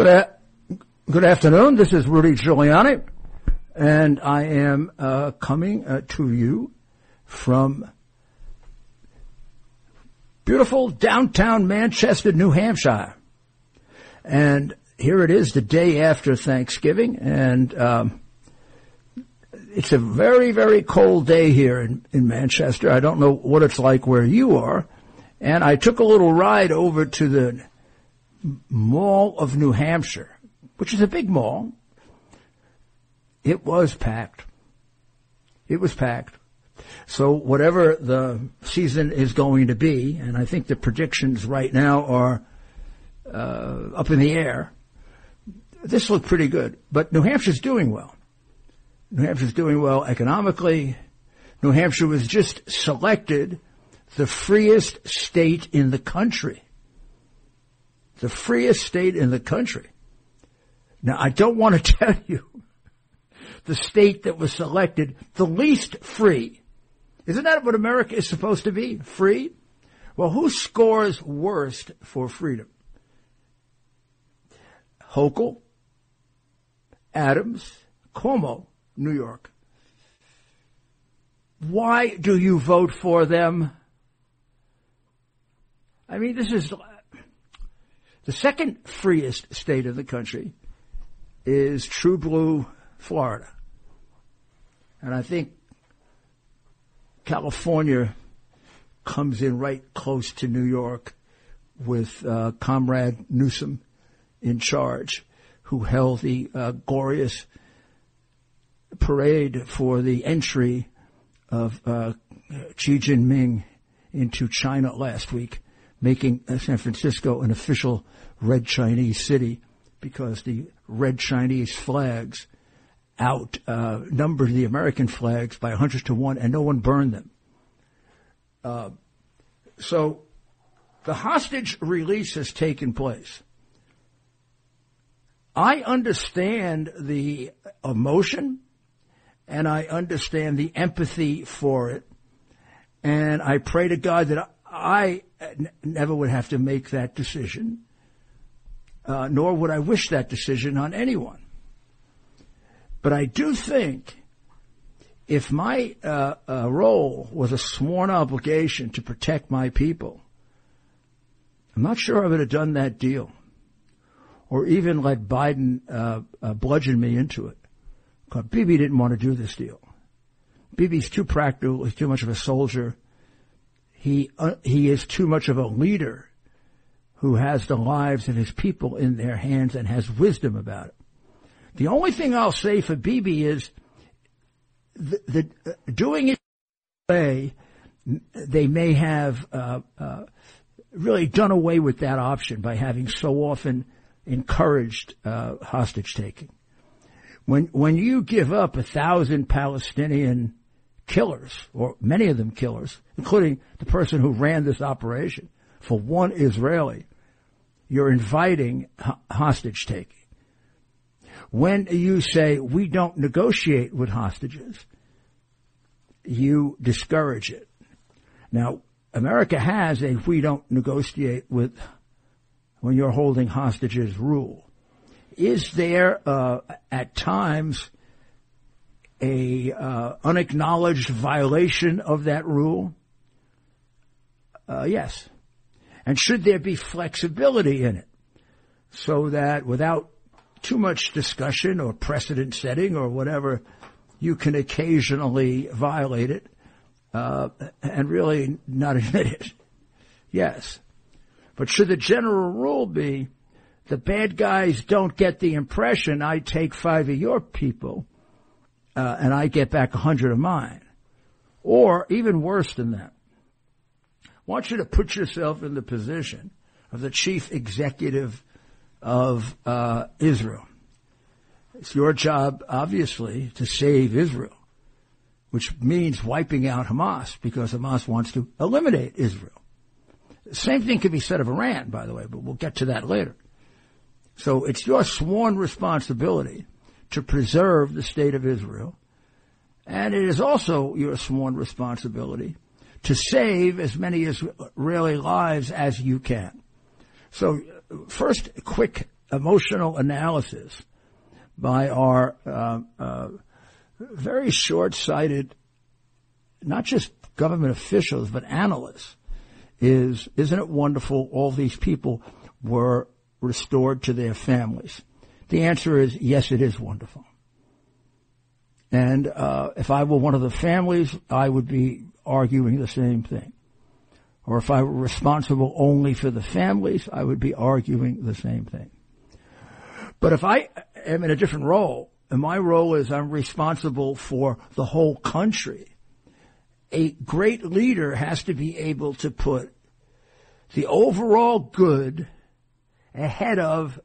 Good, a- good afternoon. This is Rudy Giuliani, and I am uh, coming uh, to you from beautiful downtown Manchester, New Hampshire. And here it is, the day after Thanksgiving, and um, it's a very, very cold day here in, in Manchester. I don't know what it's like where you are. And I took a little ride over to the Mall of New Hampshire, which is a big mall. It was packed. It was packed. So whatever the season is going to be, and I think the predictions right now are uh, up in the air. This looked pretty good, but New Hampshire's doing well. New Hampshire's doing well economically. New Hampshire was just selected the freest state in the country the freest state in the country. Now, I don't want to tell you the state that was selected the least free. Isn't that what America is supposed to be? Free? Well, who scores worst for freedom? Hochul, Adams, Cuomo, New York. Why do you vote for them? I mean, this is the second freest state in the country is true blue Florida. And I think California comes in right close to New York with uh, Comrade Newsom in charge, who held the uh, glorious parade for the entry of uh, Xi Jinping into China last week making San Francisco an official red Chinese city because the red Chinese flags outnumbered uh, the American flags by 100 to 1 and no one burned them. Uh, so the hostage release has taken place. I understand the emotion and I understand the empathy for it. And I pray to God that I never would have to make that decision, uh, nor would I wish that decision on anyone. But I do think if my uh, uh, role was a sworn obligation to protect my people, I'm not sure I would have done that deal, or even let Biden uh, uh, bludgeon me into it. Because Bibi didn't want to do this deal. Bibi's too practical. He's too much of a soldier he uh, he is too much of a leader who has the lives of his people in their hands and has wisdom about it. The only thing I'll say for Bibi is the, the uh, doing it way they may have uh, uh, really done away with that option by having so often encouraged uh, hostage taking. When when you give up a thousand Palestinian killers, or many of them killers, including the person who ran this operation, for one Israeli, you're inviting hostage taking. When you say we don't negotiate with hostages, you discourage it. Now, America has a we don't negotiate with when you're holding hostages rule. Is there uh, at times a uh, unacknowledged violation of that rule? Uh, yes. And should there be flexibility in it so that without too much discussion or precedent setting or whatever, you can occasionally violate it uh, and really not admit it? Yes. But should the general rule be the bad guys don't get the impression I take five of your people uh, and I get back a hundred of mine. Or even worse than that. I want you to put yourself in the position of the chief executive of uh, Israel. It's your job, obviously, to save Israel, which means wiping out Hamas because Hamas wants to eliminate Israel. Same thing can be said of Iran, by the way, but we'll get to that later. So it's your sworn responsibility to preserve the state of Israel. And it is also your sworn responsibility to save as many Israeli lives as you can. So first, quick emotional analysis by our uh, uh, very short-sighted, not just government officials, but analysts, is, isn't it wonderful all these people were restored to their families? The answer is yes, it is wonderful. And uh, if I were one of the families, I would be arguing the same thing. Or if I were responsible only for the families, I would be arguing the same thing. But if I am in a different role, and my role is I'm responsible for the whole country, a great leader has to be able to put the overall good ahead of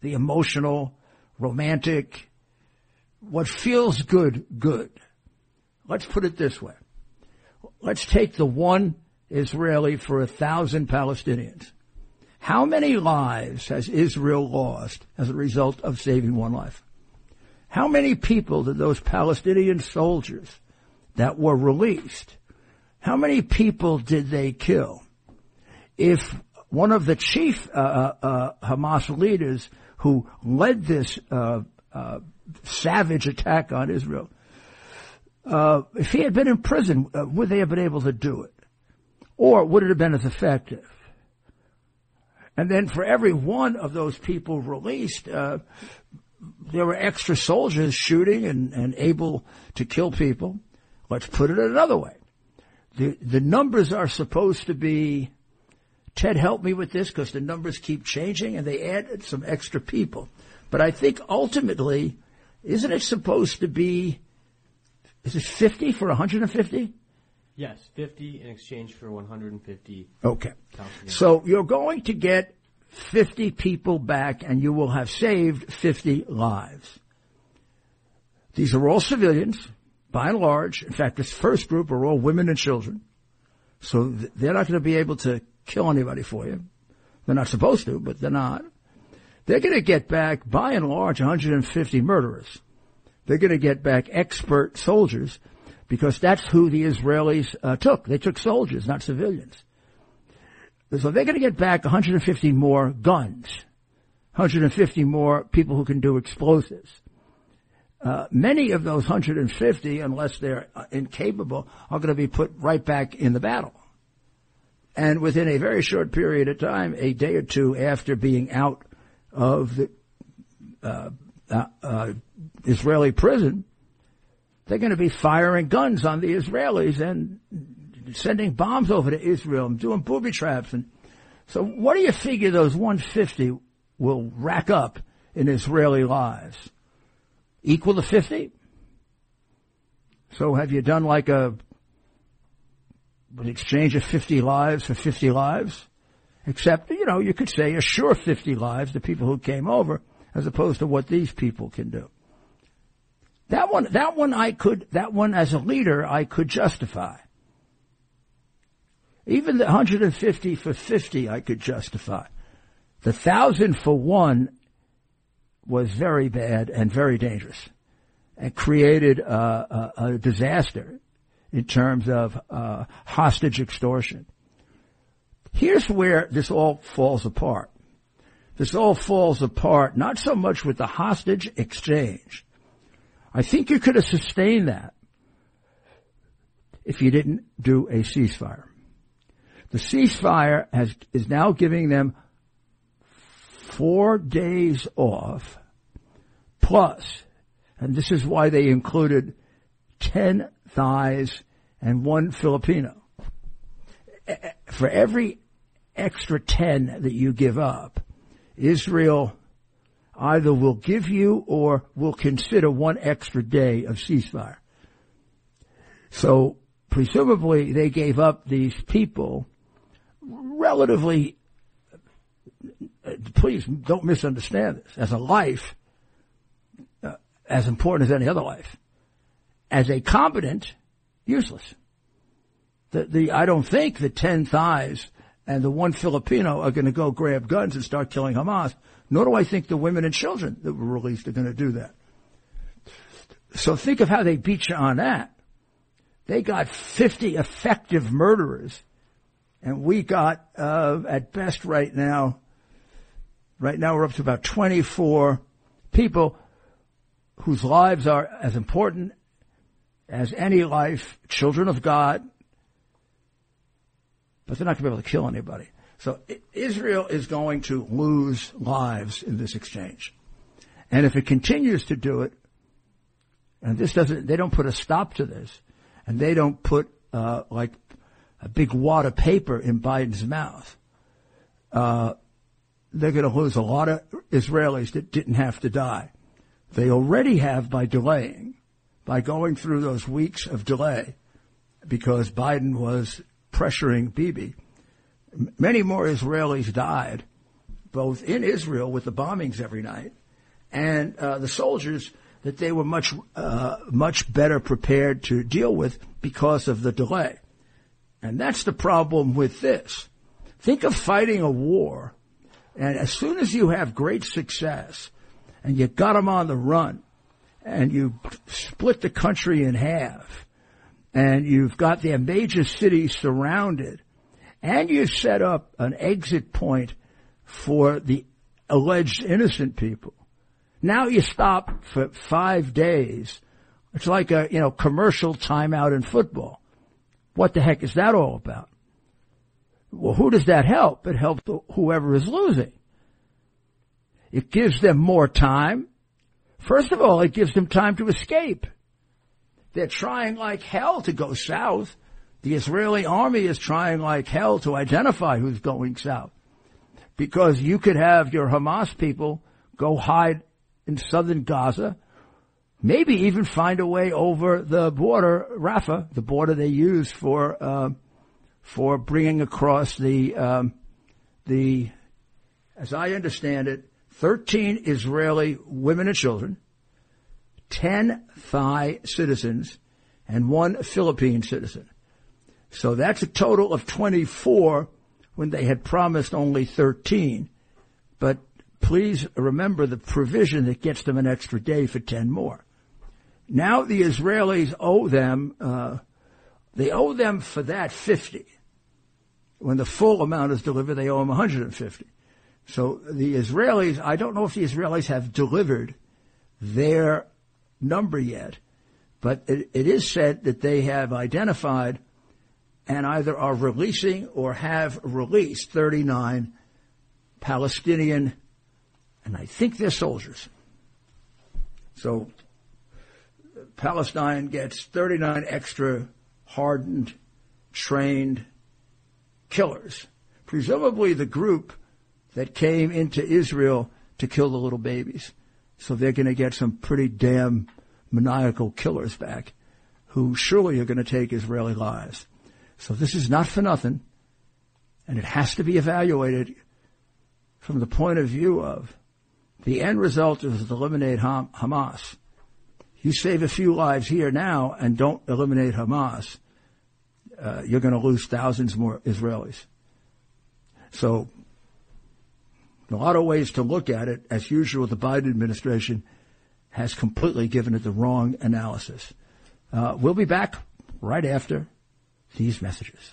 the emotional, romantic, what feels good, good. Let's put it this way. Let's take the one Israeli for a thousand Palestinians. How many lives has Israel lost as a result of saving one life? How many people did those Palestinian soldiers that were released, how many people did they kill? If one of the chief uh, uh, uh Hamas leaders who led this uh, uh, savage attack on Israel, uh, if he had been in prison, would they have been able to do it? Or would it have been as effective? And then for every one of those people released, uh, there were extra soldiers shooting and, and able to kill people. Let's put it another way. The, the numbers are supposed to be, Ted helped me with this because the numbers keep changing and they added some extra people. But I think ultimately, isn't it supposed to be, is it 50 for 150? Yes, 50 in exchange for 150. Okay. So you're going to get 50 people back and you will have saved 50 lives. These are all civilians, by and large. In fact, this first group are all women and children. So they're not going to be able to kill anybody for you. They're not supposed to, but they're not. They're going to get back, by and large, 150 murderers. They're going to get back expert soldiers because that's who the Israelis uh, took. They took soldiers, not civilians. So they're going to get back 150 more guns, 150 more people who can do explosives. Uh, many of those 150, unless they're uh, incapable, are going to be put right back in the battle. And within a very short period of time, a day or two after being out of the uh, uh, uh Israeli prison, they're going to be firing guns on the Israelis and sending bombs over to Israel and doing booby traps. And so what do you figure those 150 will rack up in Israeli lives? Equal to 50? So have you done like a an exchange of 50 lives for 50 lives? Except, you know, you could say assure 50 lives to people who came over as opposed to what these people can do. That one, that one I could, that one as a leader I could justify. Even the 150 for 50 I could justify. The thousand for one was very bad and very dangerous and created a, a, a disaster in terms of uh, hostage extortion. Here's where this all falls apart. This all falls apart not so much with the hostage exchange, I think you could have sustained that if you didn't do a ceasefire. The ceasefire has, is now giving them four days off plus, and this is why they included 10 Thais and one Filipino. For every extra 10 that you give up, Israel either will give you or will consider one extra day of ceasefire. So presumably they gave up these people relatively please don't misunderstand this. As a life, uh, as important as any other life, as a competent, useless. The, the, I don't think the 10 Thais and the one Filipino are going to go grab guns and start killing Hamas, nor do I think the women and children that were released are going to do that. So think of how they beat you on that. They got 50 effective murderers, and we got, uh, at best right now, right now we're up to about 24 people whose lives are as important as any life, children of God, but they're not going to be able to kill anybody. So Israel is going to lose lives in this exchange. And if it continues to do it, and this doesn't, they don't put a stop to this, and they don't put, uh, like a big wad of paper in Biden's mouth, uh, they're going to lose a lot of Israelis that didn't have to die. They already have by delaying, by going through those weeks of delay, because Biden was pressuring Bibi. Many more Israelis died, both in Israel with the bombings every night, and uh, the soldiers that they were much uh, much better prepared to deal with because of the delay. And that's the problem with this. Think of fighting a war, and as soon as you have great success, and you got them on the run, and you split the country in half, and you've got their major cities surrounded, and you set up an exit point for the alleged innocent people. Now you stop for five days. It's like a, you know, commercial timeout in football. What the heck is that all about? Well, who does that help? It helps whoever is losing. It gives them more time. First of all, it gives them time to escape. They're trying like hell to go south. The Israeli army is trying like hell to identify who's going south. Because you could have your Hamas people go hide in southern Gaza, maybe even find a way over the border, Rafah, the border they use for, uh, for bringing across the, um, the, as I understand it, 13 Israeli women and children, 10 Thai citizens and one Philippine citizen. So that's a total of 24 when they had promised only 13. But please remember the provision that gets them an extra day for 10 more. Now the Israelis owe them, uh, they owe them for that 50. When the full amount is delivered, they owe them 150. So the Israelis, I don't know if the Israelis have delivered their number yet, but it, it is said that they have identified and either are releasing or have released 39 Palestinian, and I think they're soldiers. So Palestine gets 39 extra hardened, trained killers. Presumably the group that came into Israel to kill the little babies. So they're going to get some pretty damn maniacal killers back who surely are going to take Israeli lives. So this is not for nothing. And it has to be evaluated from the point of view of the end result is to eliminate Hamas. You save a few lives here now and don't eliminate Hamas, uh, you're going to lose thousands more Israelis. So a lot of ways to look at it. As usual, the Biden administration has completely given it the wrong analysis. Uh, we'll be back right after these messages.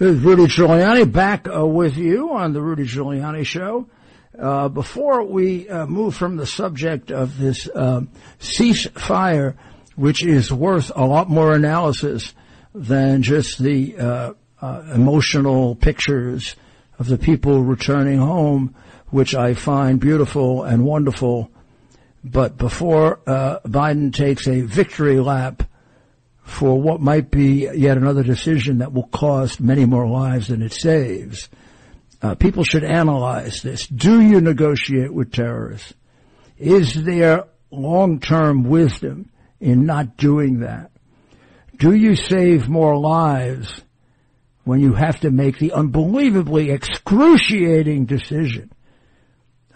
This is Rudy Giuliani back uh, with you on the Rudy Giuliani Show. Uh, before we uh, move from the subject of this uh, ceasefire, which is worth a lot more analysis than just the uh, uh, emotional pictures of the people returning home, which I find beautiful and wonderful. But before uh, Biden takes a victory lap for what might be yet another decision that will cost many more lives than it saves, uh, people should analyze this. Do you negotiate with terrorists? Is there long-term wisdom in not doing that? Do you save more lives when you have to make the unbelievably excruciating decision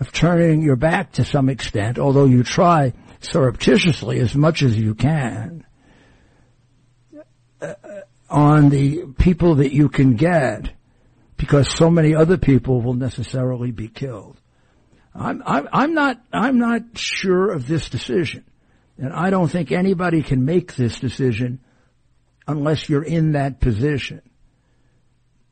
of turning your back to some extent, although you try surreptitiously as much as you can, on the people that you can get because so many other people will necessarily be killed. I'm, I'm, I'm not, I'm not sure of this decision. And I don't think anybody can make this decision unless you're in that position.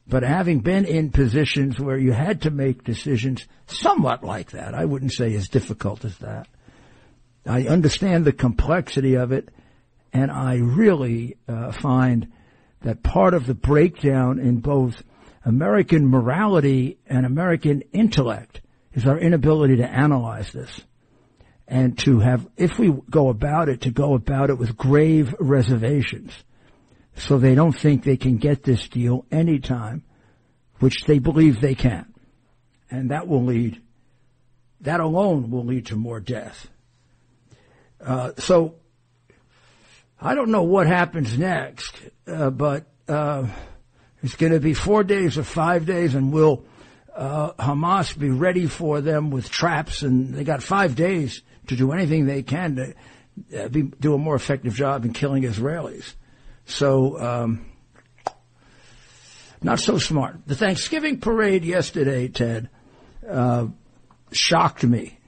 But having been in positions where you had to make decisions somewhat like that, I wouldn't say as difficult as that. I understand the complexity of it, and I really uh, find that part of the breakdown in both American morality and American intellect is our inability to analyze this and to have, if we go about it, to go about it with grave reservations so they don't think they can get this deal anytime, which they believe they can. And that will lead, that alone will lead to more death. Uh, so, I don't know what happens next, uh, but uh, it's going to be four days or five days, and will uh, Hamas be ready for them with traps? And they got five days to do anything they can to uh, be, do a more effective job in killing Israelis. So, um, not so smart. The Thanksgiving parade yesterday, Ted, uh, shocked me.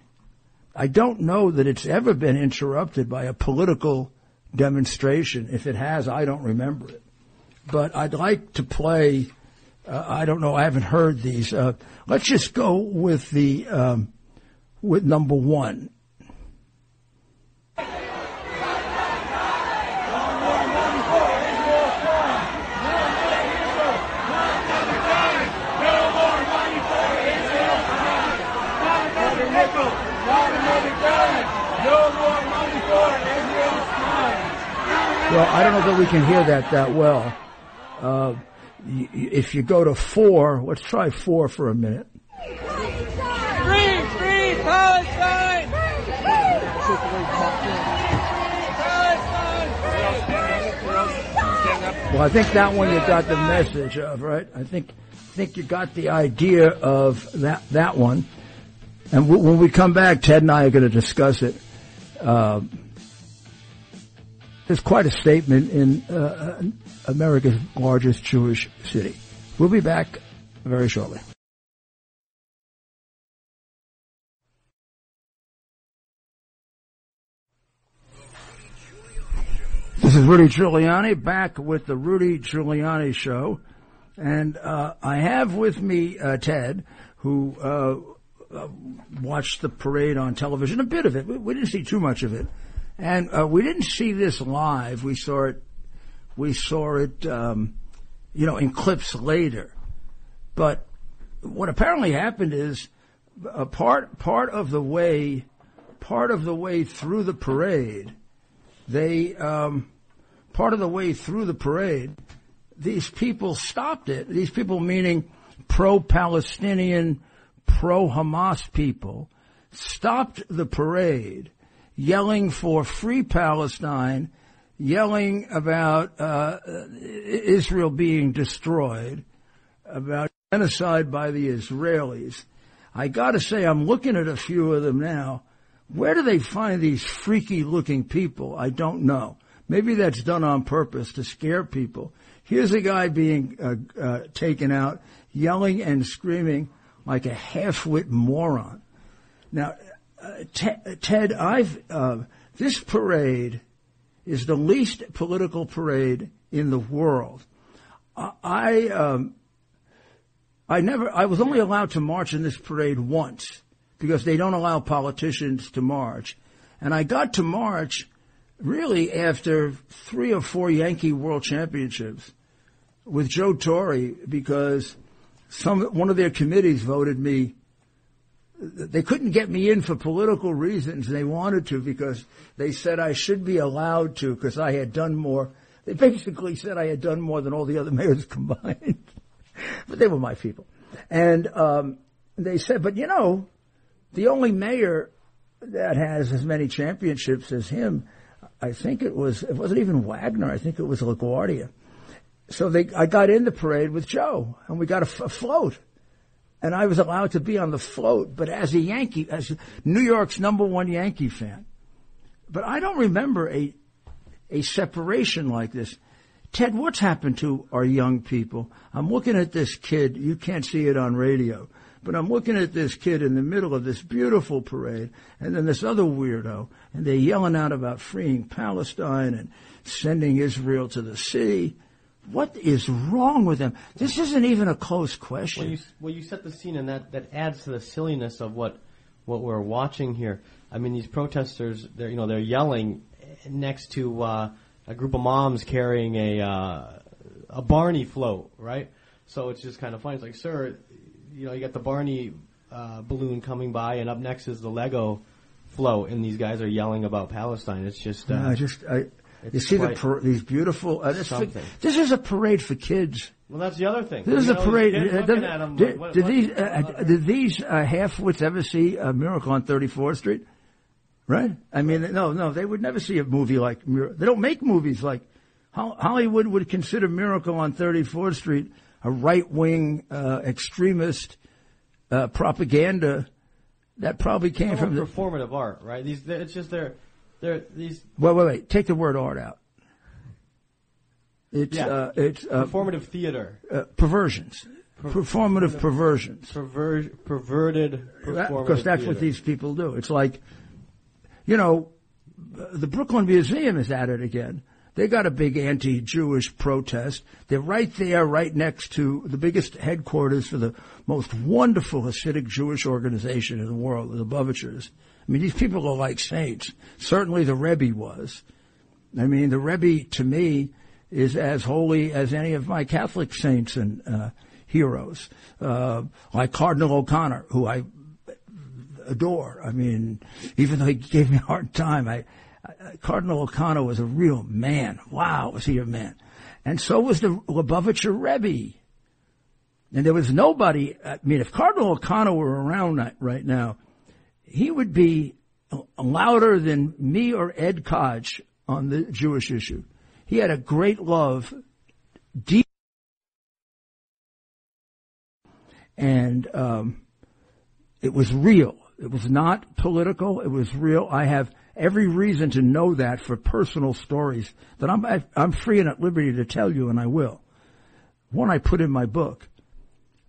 I don't know that it's ever been interrupted by a political demonstration. If it has, I don't remember it. But I'd like to play. Uh, I don't know. I haven't heard these. Uh, let's just go with the um, with number one. Well, I don't know that we can hear that that well. Uh, if you go to four, let's try four for a minute. Free, free Palestine! Well, I think that one you got the message of, right? I think, I think you got the idea of that, that one. And w- when we come back, Ted and I are going to discuss it. Uh, there's quite a statement in uh, America's largest Jewish city. We'll be back very shortly. This is Rudy Giuliani back with the Rudy Giuliani Show. And uh, I have with me uh, Ted, who uh, uh watched the parade on television, a bit of it. We didn't see too much of it. And uh, we didn't see this live. We saw it. We saw it, um, you know, in clips later. But what apparently happened is a part part of the way part of the way through the parade, they um, part of the way through the parade, these people stopped it. These people, meaning pro-Palestinian, pro-Hamas people, stopped the parade yelling for free Palestine, yelling about uh, Israel being destroyed, about genocide by the Israelis. I got to say, I'm looking at a few of them now. Where do they find these freaky looking people? I don't know. Maybe that's done on purpose to scare people. Here's a guy being uh, uh, taken out, yelling and screaming like a half-wit moron. Now, Ted, I've uh, this parade is the least political parade in the world. I um, I never I was only allowed to march in this parade once, because they don't allow politicians to march. And I got to march really after three or four Yankee World Championships with Joe Torre because some one of their committees voted me. They couldn't get me in for political reasons. They wanted to because they said I should be allowed to because I had done more. They basically said I had done more than all the other mayors combined. but they were my people. And um, they said, but you know, the only mayor that has as many championships as him, I think it was, it wasn't even Wagner. I think it was LaGuardia. So they, I got in the parade with Joe and we got a, float and I was allowed to be on the float, but as a Yankee, as New York's number one Yankee fan. But I don't remember a, a separation like this. Ted, what's happened to our young people? I'm looking at this kid. You can't see it on radio, but I'm looking at this kid in the middle of this beautiful parade and then this other weirdo and they're yelling out about freeing Palestine and sending Israel to the sea. What is wrong with them? This isn't even a close question. Well, you, well, you set the scene, and that, that adds to the silliness of what what we're watching here. I mean, these protesters, they're you know they're yelling next to uh, a group of moms carrying a uh, a Barney float, right? So it's just kind of funny. It's like, sir, you know, you got the Barney uh, balloon coming by, and up next is the Lego float, and these guys are yelling about Palestine. It's just, uh, I just, I, you see the par- these beautiful. Uh, this, something. this is a parade for kids. well, that's the other thing. This is You a know, these parade. Uh, did, at 'em did- what- did what- these uh, did these uh, half-wits ever see a Miracle on 34th Street? Right? I mean, no, no, they would never see a movie like Mir- They don't make movies like Hollywood would consider Miracle on 34th Street a right-wing uh, extremist uh, propaganda that probably came It's from the. performative art, right? These, it's just they're, they're these Wait, wait, wait. Take the word art out. It's Yeah. uh, it's uh, performative theater, uh, perversions, performative perversions. perver- perverted Because that's what these people do. It's like, you know, the Brooklyn Museum is at it again. They got a big anti-Jewish protest. They're right there, right next to the biggest headquarters for the most wonderful Hasidic Jewish organization in the world, the Lubavitchers. I mean, these people are like saints. Certainly the Rebbe was. I mean, the Rebbe to me is as holy as any of my Catholic saints and uh, heroes, uh, like Cardinal O'Connor, who I adore. I mean, even though he gave me a hard time, I, I Cardinal O'Connor was a real man. Wow, was he a man? And so was the Lubavitcher Rebbe. And there was nobody. I mean, if Cardinal O'Connor were around right- right now, he would be louder than me or Ed Koch on the Jewish issue. He had a great love, deep, and um, it was real. It was not political. It was real. I have every reason to know that for personal stories that I'm I'm free and at liberty to tell you, and I will. One I put in my book.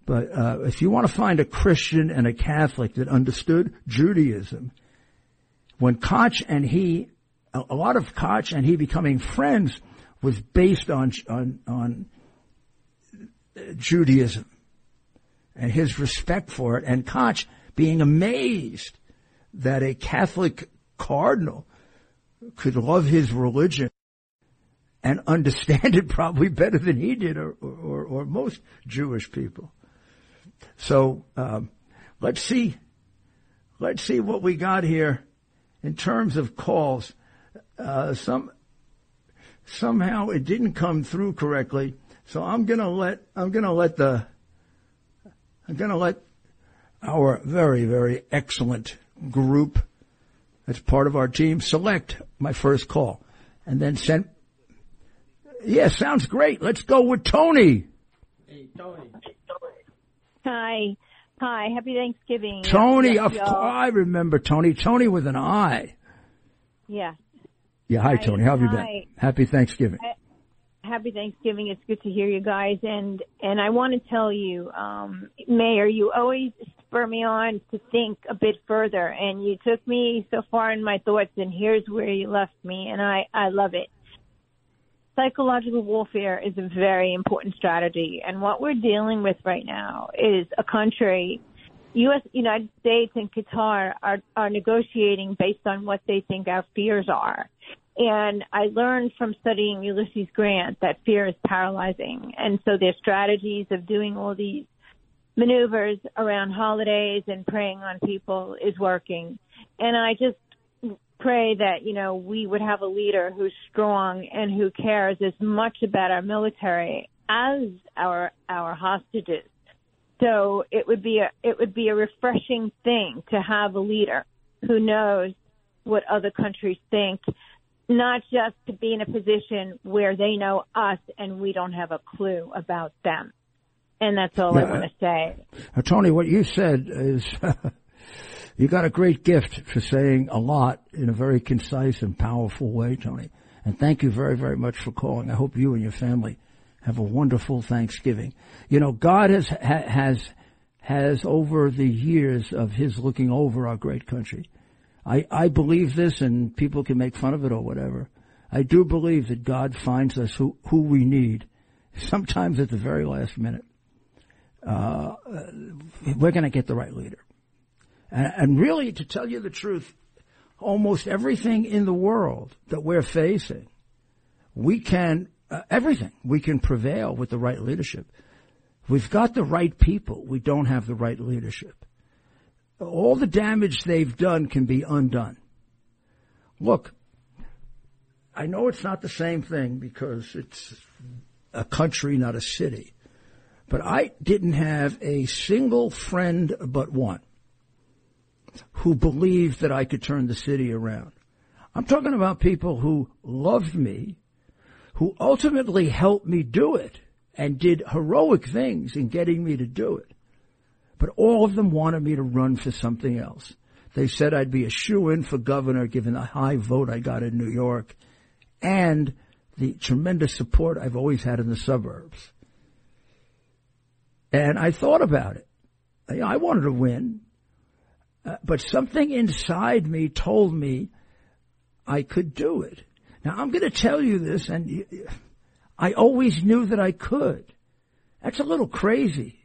But uh, if you want to find a Christian and a Catholic that understood Judaism, when Koch and he, a, lot of Koch and he becoming friends was based on on on Judaism and his respect for it, and Koch being amazed that a Catholic cardinal could love his religion and understand it probably better than he did or, or, or most Jewish people. So um, let's see, let's see what we got here in terms of calls. Uh, some somehow it didn't come through correctly, so I'm gonna let I'm gonna let the I'm gonna let our very very excellent group that's part of our team select my first call, and then send. Yeah, sounds great. Let's go with Tony. Hey, Tony. Hi. Hi. Happy Thanksgiving. Tony, Yes, of course, I remember Tony. Tony with an I. Yeah. Yeah, hi, Hi, Tony. How have you been? Happy Thanksgiving. Happy Thanksgiving. It's good to hear you guys. And, and I want to tell you, um, Mayor, you always spur me on to think a bit further and you took me so far in my thoughts and here's where you left me and I, I love it. Psychological warfare is a very important strategy and what we're dealing with right now is a country U.S. United States and Qatar are are negotiating based on what they think our fears are. And I learned from studying Ulysses Grant that fear is paralyzing. And so their strategies of doing all these maneuvers around holidays and preying on people is working. And I just pray that, you know, we would have a leader who's strong and who cares as much about our military as our our hostages. So it would be a it would be a refreshing thing to have a leader who knows what other countries think, not just to be in a position where they know us and we don't have a clue about them. And that's all. I want to say. Uh, Tony, what you said is you got a great gift for saying a lot in a very concise and powerful way, Tony. And thank you very, very much for calling. I hope you and your family have a wonderful Thanksgiving. You know, God has, has, has over the years of His looking over our great country. I, I believe this and people can make fun of it or whatever. I do believe that God finds us who, who we need, sometimes at the very last minute. Uh, we're going to get the right leader. And, and really, to tell you the truth, almost everything in the world that we're facing, we can uh, everything. We can prevail with the right leadership. We've got the right people. We don't have the right leadership. All the damage they've done can be undone. Look, I know it's not the same thing because it's a country, not a city. But I didn't have a single friend but one who believed that I could turn the city around. I'm talking about people who loved me, who ultimately helped me do it and did heroic things in getting me to do it. But all of them wanted me to run for something else. They said I'd be a shoe-in for governor given the high vote I got in New York and the tremendous support I've always had in the suburbs. And I thought about it. I wanted to win, uh, but something inside me told me I could do it. Now I'm going to tell you this, and I always knew that I could. That's a little crazy.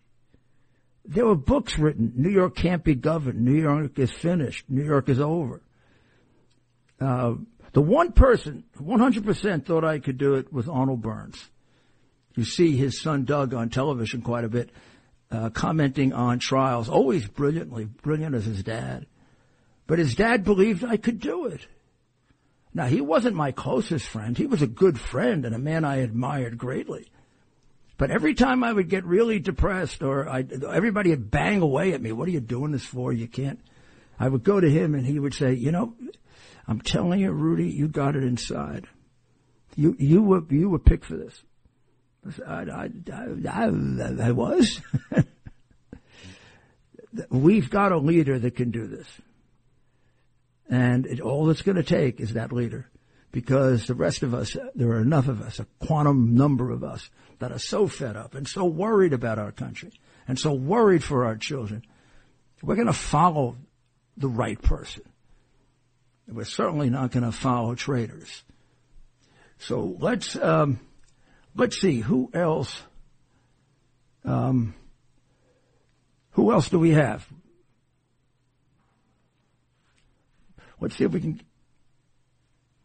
There were books written. New York can't be governed. New York is finished. New York is over. Uh, the one person, 100% thought I could do it was Arnold Burns. You see his son Doug on television quite a bit, uh, commenting on trials, always brilliantly, brilliant as his dad. But his dad believed I could do it. Now, he wasn't my closest friend. He was a good friend and a man I admired greatly. But every time I would get really depressed or I, everybody would bang away at me, what are you doing this for? You can't. I would go to him and he would say, you know, I'm telling you, Rudy, you got it inside. You, you were, you were picked for this. I, I, I, I was. We've got a leader that can do this. And it, all it's going to take is that leader. Because the rest of us, there are enough of us, a quantum number of us, that are so fed up and so worried about our country and so worried for our children. We're going to follow the right person. We're certainly not going to follow traitors. So let's um, let's see who else. Um, who else do we have? Let's see if we can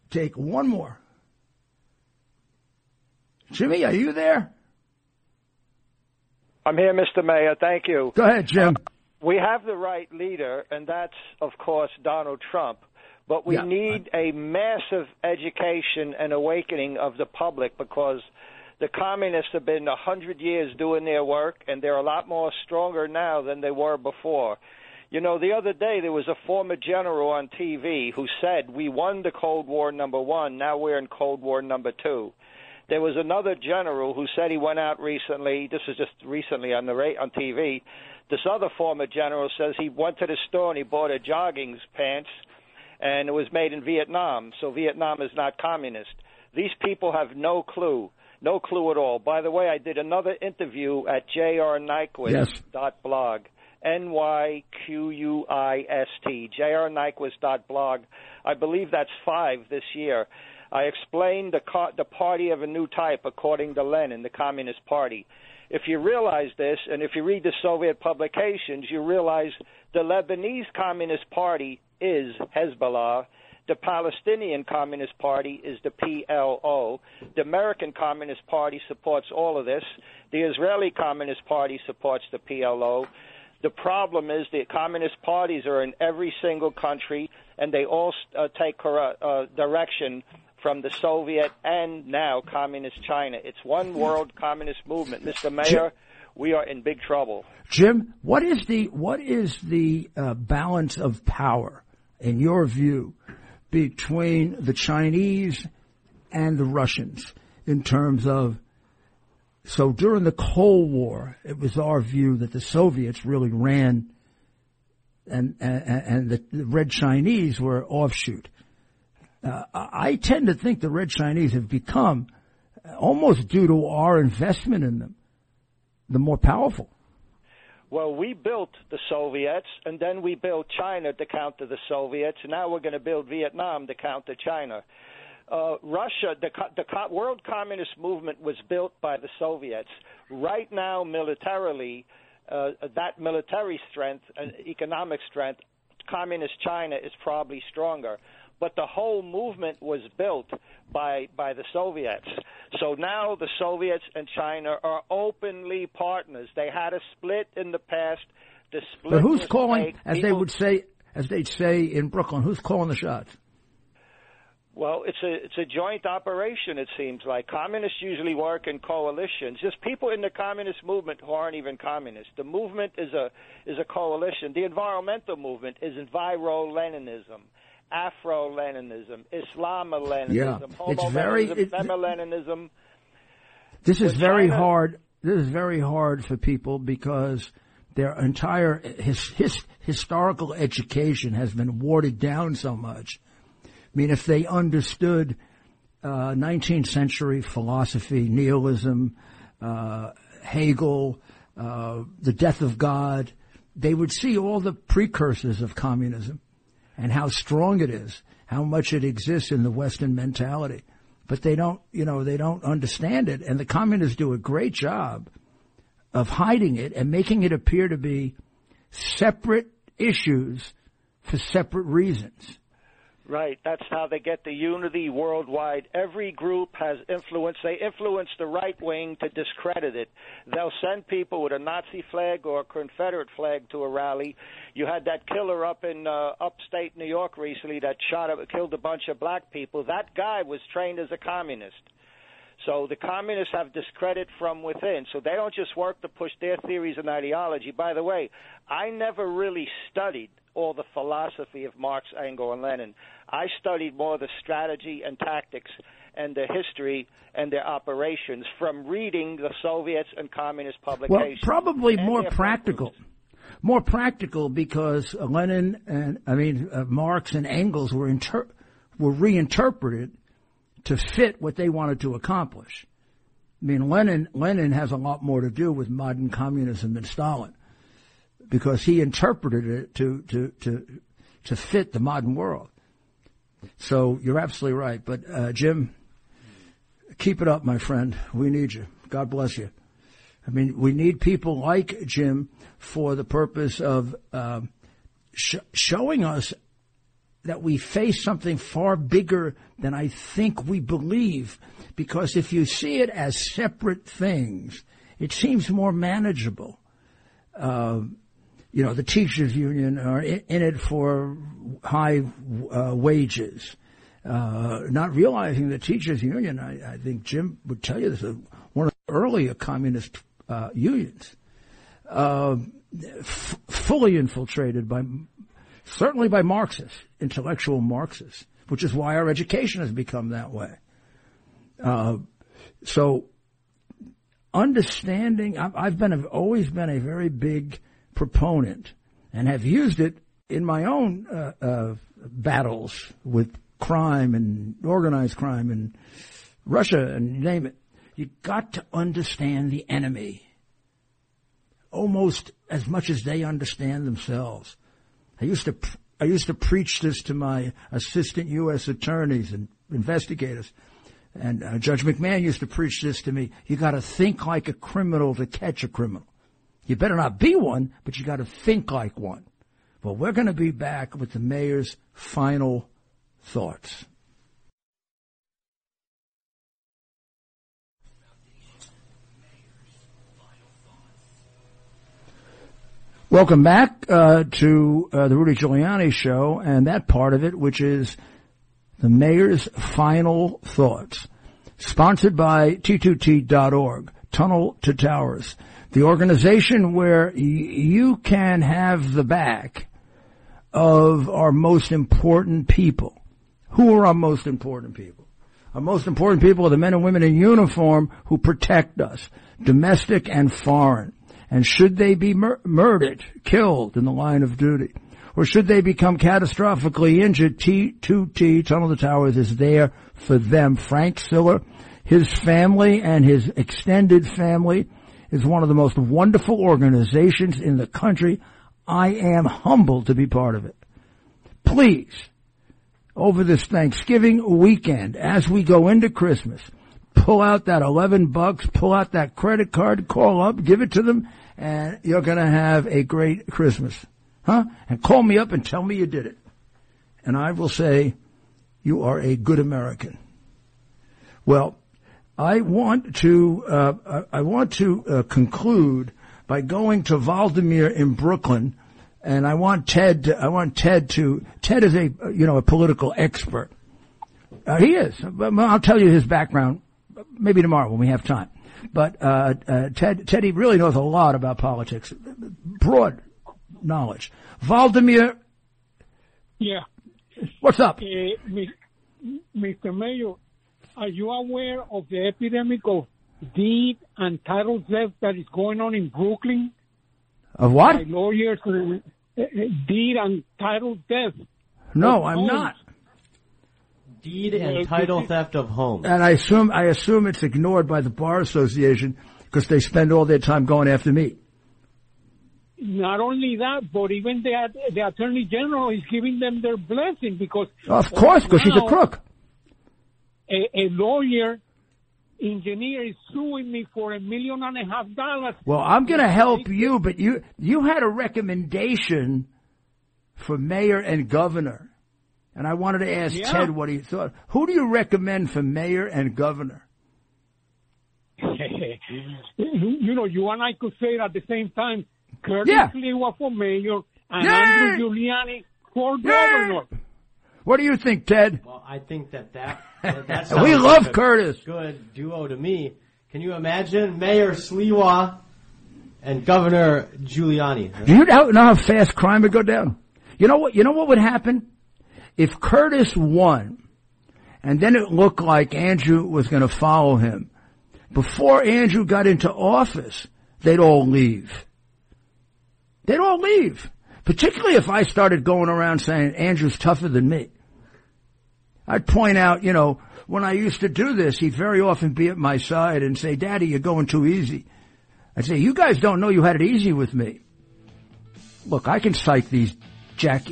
take one more. Jimmy, are you there? I'm here, Mr. Mayor. Thank you. Go ahead, Jim. We have the right leader, and that's, of course, Donald Trump. But we yeah. need a massive education and awakening of the public because the communists have been a hundred years doing their work, and they're a lot more stronger now than they were before. You know, the other day there was a former general on TV who said, We won the Cold War number one, now we're in Cold War number two. There was another general who said he went out recently, this is just recently on the rate on TV. This other former general says he went to the store and he bought a jogging pants and it was made in Vietnam, so Vietnam is not communist. These people have no clue. No clue at all. By the way, I did another interview at jrnyquist.blog. Yes. N-Y-Q-U-I-S-T, jrnyquist.blog. I believe that's five this year. I explained the, co- the party of a new type according to Lenin, the Communist Party. if you realize this, and if you read the Soviet publications, you realize the Lebanese Communist Party is Hezbollah. The Palestinian Communist Party is the PLO. The American Communist Party supports all of this. The Israeli Communist Party supports the PLO. The problem is the communist parties are in every single country, and they all uh, take uh, direction from the Soviet and now communist China. It's one world communist movement. Mr. Mayor, we are in big trouble. Jim, what is the what is the uh, balance of power in your view between the Chinese and the Russians in terms of so during the Cold War, it was our view that the Soviets really ran and and, and the, the Red Chinese were offshoot. Uh, I tend to think the Red Chinese have become, almost due to our investment in them, the more powerful. Well, we built the Soviets, and then we built China to counter the Soviets. And now we're going to build Vietnam to counter China. Uh, Russia, the, the world communist movement was built by the Soviets. Right now, militarily, uh, that military strength and economic strength, communist China is probably stronger but the whole movement was built by by the Soviets. So now the Soviets and China are openly partners. They had a split in the past. The split. But who's calling, as People, they would say, as they'd say in Brooklyn, who's calling the shots? Well, it's a it's a joint operation. It seems like communists usually work in coalitions. Just people in the communist movement who aren't even communists. The movement is a is a coalition. The environmental movement is enviro-Leninism. Afro-Leninism, Islam-Leninism, yeah. it's very it, Leninism. This is very China, hard. This is very hard for people because their entire his, his historical education has been watered down so much. I mean, if they understood uh, 19th century philosophy, nihilism, uh, Hegel, uh, the death of God, they would see all the precursors of communism and how strong it is, how much it exists in the Western mentality. But they don't, you know, they don't understand it. And the communists do a great job of hiding it and making it appear to be separate issues for separate reasons. Right. That's how they get the unity worldwide. Every group has influence. They influence the right wing to discredit it. They'll send people with a Nazi flag or a Confederate flag to a rally. You had that killer up in uh, upstate New York recently that shot, killed a bunch of black people. That guy was trained as a communist. So the communists have discredit from within. So they don't just work to push their theories and ideology. By the way, I never really studied all the philosophy of Marx, Engels, and Lenin. I studied more the strategy and tactics and the history and their operations from reading the Soviets and communist publications. Well, probably more practical. More practical because Lenin and I mean uh, Marx and Engels were inter- were reinterpreted to fit what they wanted to accomplish. I mean, Lenin Lenin has a lot more to do with modern communism than Stalin because he interpreted it to, to, to, to fit the modern world. So you're absolutely right. But, uh, Jim, keep it up, my friend. We need you. God bless you. I mean, we need people like Jim for the purpose of uh, sh- showing us that we face something far bigger than I think we believe. Because if you see it as separate things, it seems more manageable. Uh, you know, the teachers union are in, it for high uh, wages. Uh, not realizing the teachers union, I, I, think Jim would tell you this is one of the earlier communist uh, unions, uh, f- fully infiltrated by, certainly by Marxists, intellectual Marxists, which is why our education has become that way. Uh, so, understanding, I've, been, I've always been a very big proponent and have used it in my own uh, uh, battles with crime and organized crime and Russia and name it. You got to understand the enemy almost as much as they understand themselves. I used to I used to preach this to my assistant U.S. attorneys and investigators. And uh, Judge MacMahon used to preach this to me. You got to think like a criminal to catch a criminal. You better not be one, but you got to think like one. Well, we're going to be back with the mayor's final thoughts. Welcome back uh, to uh, the Rudy Giuliani show and that part of it, which is the mayor's final thoughts. Sponsored by T2T.org, Tunnel to Towers, the organization where y- you can have the back of our most important people. Who are our most important people? Our most important people are the men and women in uniform who protect us, domestic and foreign. And should they be mur- murdered, killed in the line of duty, or should they become catastrophically injured, T2T, Tunnel to Towers, is there for them. Frank Siller, his family and his extended family is one of the most wonderful organizations in the country. I am humbled to be part of it. Please, over this Thanksgiving weekend, as we go into Christmas, pull out that 11 bucks, pull out that credit card, call up, give it to them, and you're gonna have a great Christmas. Huh? And call me up and tell me you did it. And I will say, you are a good American. Well, I want to, uh, I want to uh, conclude by going to Valdemir in Brooklyn, and I want Ted, to, I want Ted to, Ted is a, you know, a political expert. Uh, he is. I'll tell you his background maybe tomorrow when we have time. But uh, uh, Ted, Teddy really knows a lot about politics, broad knowledge. Valdemir, Yeah. what's up? Uh, Mr. Mayor, are you aware of the epidemic of deed and title theft that is going on in Brooklyn? Of what? By lawyers, uh, uh, deed and title theft. No, I'm homes. not. Deed and title theft of homes. And I assume I assume it's ignored by the bar association because they spend all their time going after me. Not only that, but even the the attorney general is giving them their blessing because Of course, because she's a crook. A, a lawyer engineer is suing me for a million and a half dollars. Well, I'm going to help you, but you you had a recommendation for mayor and governor, and I wanted to ask Yeah. Ted what he thought. Who do you recommend for mayor and governor? you know, you and I could say it at the same time. Curtis Yeah. Sliwa for mayor and Yay! Andrew Giuliani for governor. What do you think, Ted? Well, I think that that, that, that We love like a Curtis. Good duo to me. Can you imagine Mayor Sliwa and Governor Giuliani? Do you know know how fast crime would go down? You know what? You know what would happen if Curtis won, and then it looked like Andrew was going to follow him. Before Andrew got into office, they'd all leave. They'd all leave. Particularly if I started going around saying Andrew's tougher than me. I'd point out, you know, when I used to do this, he'd very often be at my side and say, Daddy, you're going too easy. I'd say, you guys don't know you had it easy with me. Look, I can cite these jack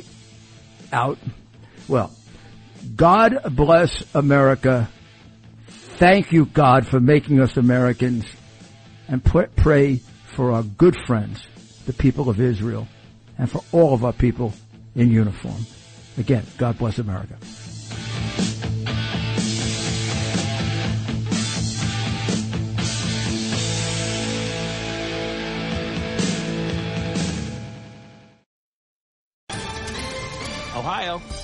out. Well, God bless America. Thank you, God, for making us Americans and pray for our good friends, the people of Israel, and for all of our people in uniform. Again, God bless America. Ohio,